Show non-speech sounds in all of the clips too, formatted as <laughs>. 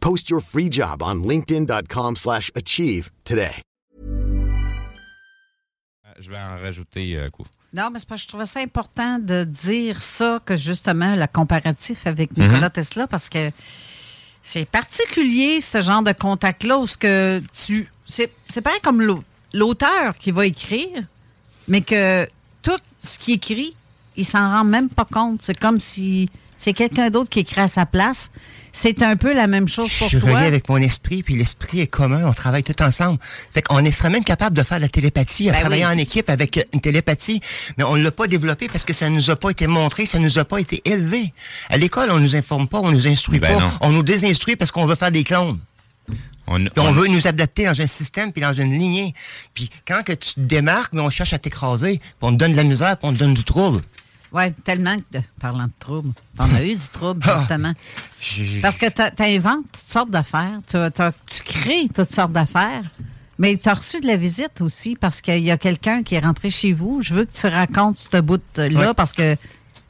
Post your free job on linkedin.com/achieve slash achieve today. Je vais en rajouter euh, coup. Non, mais c'est parce que je trouvais ça important de dire ça, que justement, le comparatif avec Nikola Tesla, parce que c'est particulier, ce genre de contact-là, où ce que tu. C'est c'est pareil comme l'au- l'auteur qui va écrire, mais que tout ce qu'il écrit, il s'en rend même pas compte. C'est comme si c'est quelqu'un d'autre qui écrit à sa place. C'est un peu la même chose pour Je suis toi. relié avec mon esprit, puis l'esprit est commun, on travaille tout ensemble. Fait qu'on est- serait même capable de faire la télépathie, à Ben travailler oui. en équipe avec une télépathie, mais on ne l'a pas développé parce que ça nous a pas été montré, ça nous a pas été élevé. À l'école, on nous informe pas, on nous instruit Ben pas, non. on nous désinstruit parce qu'on veut faire des clones. On veut nous adapter dans un système puis dans une lignée. Puis quand que tu te démarques, mais on cherche à t'écraser, puis on te donne de la misère, puis on te donne du trouble. Oui, tellement que, de- parlant de trouble, on a eu du trouble, <laughs> Ah. justement. Parce que tu inventes toutes sortes d'affaires, tu crées toutes sortes d'affaires, mais tu as reçu de la visite aussi parce qu'il y a quelqu'un qui est rentré chez vous. Je veux que tu racontes ce bout-là Ouais. parce que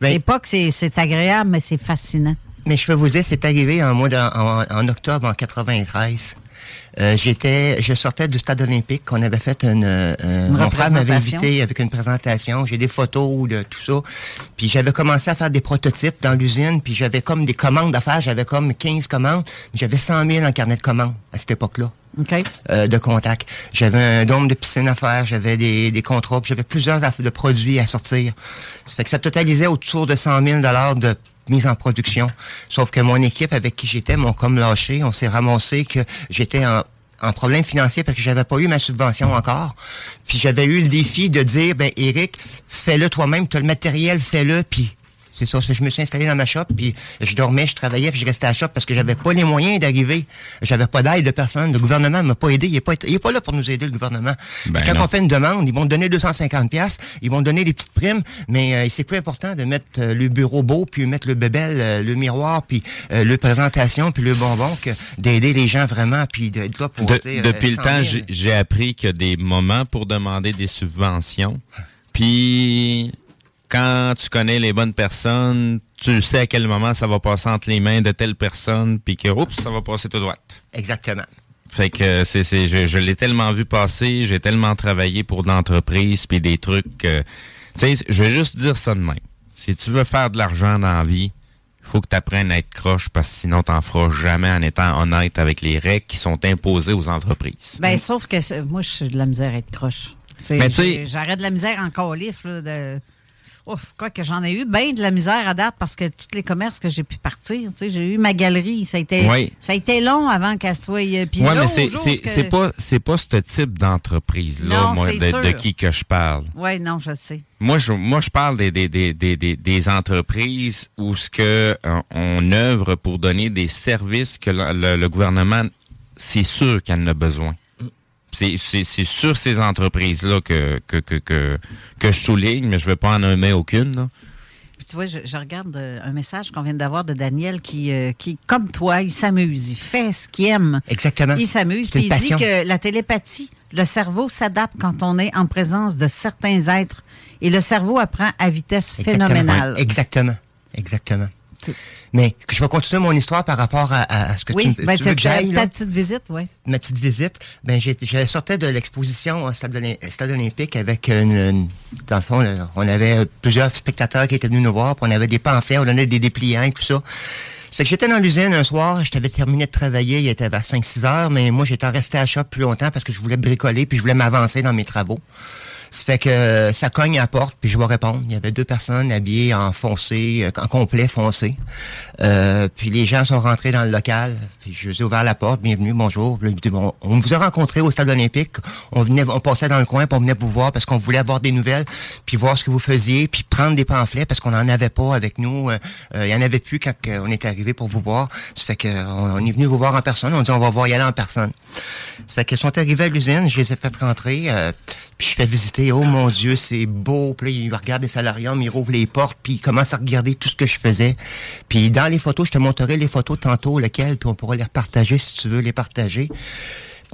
Ben- c'est pas que c'est- c'est agréable, mais c'est fascinant. Mais je peux vous dire, c'est arrivé en, mois de- en, en octobre en 93. Euh, j'étais, je sortais du stade olympique. On avait fait une, euh, Une mon frère m'avait invité avec une présentation. J'ai des photos de tout ça. Puis j'avais commencé à faire des prototypes dans l'usine. Puis j'avais comme des commandes à faire. J'avais comme 15 commandes. J'avais 100 000 en carnet de commandes à cette époque-là OK? euh, de contact. J'avais un dôme de piscine à faire, j'avais des, des contrats, j'avais plusieurs de produits à sortir. Ça fait que ça totalisait autour de 100 000 de mise en production. Sauf que mon équipe avec qui j'étais m'ont comme lâché. On s'est ramassé que j'étais en en problème financier parce que j'avais pas eu ma subvention encore. Puis j'avais eu le défi de dire, ben Eric, fais-le toi-même, tu le matériel, fais-le, puis c'est ça, je me suis installé dans ma shop, puis je dormais, je travaillais, puis je restais à la shop parce que j'avais pas les moyens d'arriver. J'avais pas d'aide de personne. Le gouvernement m'a pas aidé. Il est pas, il est pas là pour nous aider, le gouvernement. Ben quand non. on fait une demande, ils vont te donner 250 pièces, ils vont te donner des petites primes, mais euh, c'est plus important de mettre euh, le bureau beau, puis mettre le bébel, euh, le miroir, puis euh, le présentation, puis le bonbon, que d'aider les gens vraiment, puis d'être là pour De- dire, depuis le 100 temps, 000. j'ai- appris qu'il y a des moments pour demander des subventions. Puis, quand tu connais les bonnes personnes, tu sais à quel moment ça va passer entre les mains de telle personne, puis que, oups, ça va passer tout droit. Exactement. Fait que c'est, c'est, je, je l'ai tellement vu passer, j'ai tellement travaillé pour de l'entreprise, puis des trucs. que- tu sais, je vais juste dire ça de même. Si tu veux faire de l'argent dans la vie, il faut que tu apprennes à être croche, parce que sinon, t'en feras jamais en étant honnête avec les règles qui sont imposées aux entreprises. Ben, sauf que moi, je suis de la misère à être croche. C'est- Mais tu sais- j'ai- J'arrête de la misère en calif. Là, de... Ouf, quoi que j'en ai eu bien de la misère à date parce que tous les commerces que j'ai pu partir, tu sais, j'ai eu ma galerie. Ça a été, Oui. ça a été long avant qu'elle soit. euh, là, mais c'est, jour c'est, que- c'est pas, c'est pas ce type d'entreprise-là, moi, de, qui que je parle. Oui, non, je sais. Moi, je, moi, je parle des, des, des, des, des, entreprises où ce que euh, on œuvre pour donner des services que le, le- le gouvernement, c'est sûr qu'il en a besoin. C'est, sur ces entreprises-là que, que, que, que, que je souligne, mais je ne vais pas en nommer aucune. là. Puis tu vois, je, je regarde euh, un message qu'on vient d'avoir de Daniel qui, euh, qui, comme toi, il s'amuse. Il fait ce qu'il aime. Exactement. Il s'amuse. Puis il dit que la télépathie, le cerveau s'adapte quand on est en présence de certains êtres. Et le cerveau apprend à vitesse Exactement. phénoménale. Exactement. Exactement. Mais que je vais continuer mon histoire par rapport à, à ce que Oui, tu, ben, tu veux c'est que ta, j'aille. ta petite visite, oui. ma petite visite, ben j'ai, je sortais de l'exposition au stade, stade olympique avec une, une- dans le fond, là, on avait plusieurs spectateurs qui étaient venus nous voir, puis on avait des pamphlets, on donnait des dépliants et tout ça. Fait que j'étais dans l'usine un soir, je t'avais terminé de travailler, il était vers 5-6 heures, mais moi j'étais resté à la shop plus longtemps parce que je voulais bricoler puis je voulais m'avancer dans mes travaux. Ça fait que ça cogne à la porte, puis je vais répondre. Il y avait deux personnes habillées en foncé, euh, en complet foncé. Euh, puis les gens sont rentrés dans le local. Puis je les ai ouvert la porte. Bienvenue, bonjour. On vous a rencontré au stade olympique. On venait, on passait dans le coin, puis on venait vous voir parce qu'on voulait avoir des nouvelles, puis voir ce que vous faisiez, puis prendre des pamphlets parce qu'on n'en avait pas avec nous. Euh, euh, il y en avait plus quand euh, on était arrivé pour vous voir. Ça fait que on est venu vous voir en personne. On dit on va voir y aller en personne. Ça fait qu'ils sont arrivés à l'usine. Je les ai fait rentrer. euh, puis je fais visiter. Oh mon Dieu, c'est beau. Puis là, ils regardent les salariums, ils rouvrent les portes, puis ils commencent à regarder tout ce que je faisais. Puis dans les photos, je te montrerai les photos tantôt, lesquelles, puis on pourra les repartager si tu veux les partager.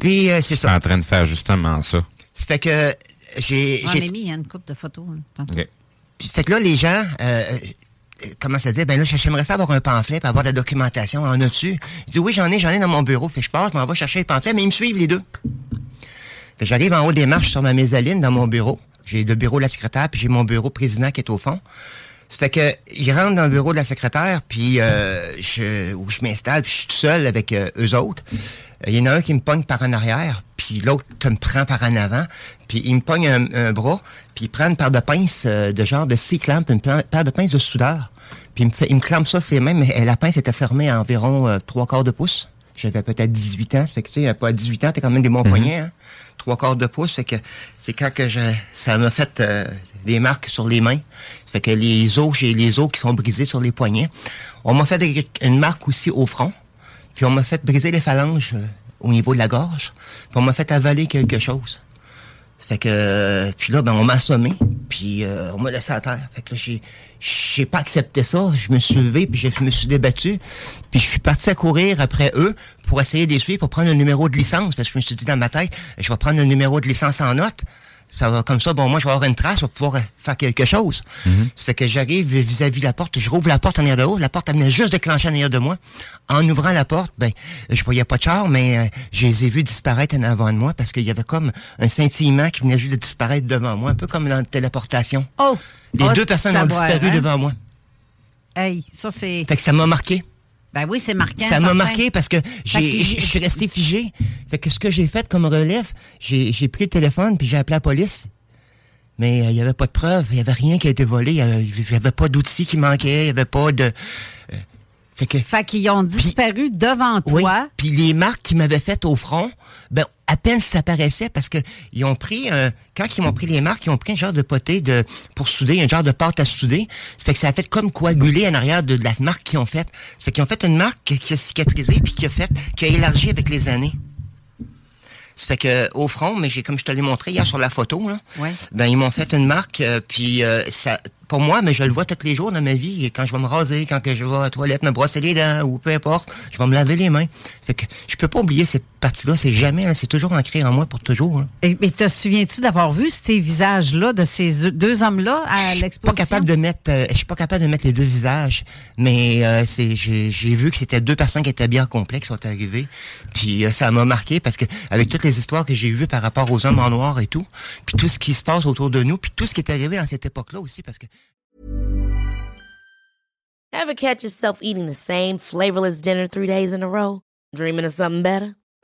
Puis euh, c'est Je suis ça. en train de faire justement ça. Ça fait que j'ai... J'en j'ai- ai mis, il y a une coupe de photos. là, tantôt. OK. Puis fait que là, les gens, euh, euh, comment ça dit, ben là, j'aimerais ça avoir un pamphlet pour avoir de la documentation. En as-tu? Je dis oui, j'en ai, j'en ai dans mon bureau. Fait que je passe, je m'en vais chercher les pamphlets, mais ils me suivent les deux. J'arrive en haut des marches sur ma mésaline dans mon bureau. J'ai le bureau de la secrétaire, puis j'ai mon bureau président qui est au fond. Ça fait que ils rentrent dans le bureau de la secrétaire, puis euh, je, où je m'installe, puis je suis tout seul avec euh, eux autres. Il y en a un qui me pogne par en arrière, puis l'autre me prend par en avant, puis il me pogne un, un bras, puis il prend une paire de pinces euh, de genre de six clamps, une pa- paire de pinces de soudeur. Puis il me, fait, il me clampe ça mais euh, la pince était fermée à environ euh, trois quarts de pouce. J'avais peut-être 18 ans, ça fait que tu sais, pas à 18 ans, t'es quand même des bons poignets, hein? Trois quarts de pouce, fait que c'est quand que je, ça m'a fait euh, des marques sur les mains. Ça fait que les os, j'ai les os qui sont brisés sur les poignets. On m'a fait une marque aussi au front. Puis on m'a fait briser les phalanges euh, au niveau de la gorge. Puis on m'a fait avaler quelque chose. Fait que euh, puis là ben on m'a assommé, puis euh, on m'a laissé à terre. Fait que là, j'ai j'ai pas accepté ça, je me suis levé puis je me suis débattu, puis je suis parti à courir après eux pour essayer de les suivre pour prendre un numéro de licence parce que je me suis dit dans ma tête, je vais prendre un numéro de licence en note. Ça va comme ça, bon, moi, je vais avoir une trace, je vais pouvoir euh, faire quelque chose. Ça fait que j'arrive vis-à-vis de la porte, je rouvre la porte en arrière de haut, la porte elle venait juste de clencher en arrière de moi. En ouvrant la porte, ben, je voyais pas de char, mais euh, je les ai vus disparaître en avant de moi parce qu'il y avait comme un scintillement qui venait juste de disparaître devant moi, un peu comme dans la téléportation. Oh! Les Oh, deux personnes ont disparu hein? devant moi. Hey, ça c'est. Fait que ça m'a marqué. Ben oui, c'est marquant. ça m'a marqué parce que j'ai, je suis resté figé. Fait que ce que j'ai fait comme relève, j'ai, j'ai pris le téléphone puis j'ai appelé la police. Mais euh, il y avait pas de preuves, il y avait rien qui a été volé, il y avait, pas d'outils qui manquaient, il y avait pas de. euh, fait que Fait qu'ils ont disparu devant oui. toi. Puis les marques qu'ils m'avaient faites au front, ben à peine ça paraissait parce que ils ont pris un, quand ils m'ont pris les marques, ils ont pris un genre de poté de pour souder, un genre de pâte à souder. Ça fait que ça a fait comme coaguler en arrière de, de la marque qu'ils ont faite. C'est qu'ils ont fait une marque qui, qui a cicatrisé puis qui a fait qui a élargi avec les années. Ça fait que au front, mais j'ai comme je te l'ai montré hier sur la photo là, Ouais. ben ils m'ont fait une marque euh, puis euh, ça pour moi, mais je le vois tous les jours dans ma vie. Quand je vais me raser, quand je vais à la toilette, me brosser les dents ou peu importe, je vais me laver les mains. Fait que je peux pas oublier cette partie-là. C'est jamais, hein, c'est toujours ancré en moi pour toujours. hein. Et, mais te souviens-tu d'avoir vu ces visages-là de ces deux hommes-là à Je suis l'exposition? pas capable de mettre, euh, je suis pas capable de mettre les deux visages, mais euh, c'est, j'ai, vu que c'était deux personnes qui étaient bien complexes qui sont arrivées, puis euh, ça m'a marqué parce que avec toutes les histoires que j'ai vues par rapport aux hommes en noir et tout, puis tout ce qui se passe autour de nous, puis tout ce qui est arrivé à cette époque-là aussi, parce que Ever catch yourself eating the same flavorless dinner three days in a row? Dreaming of something better?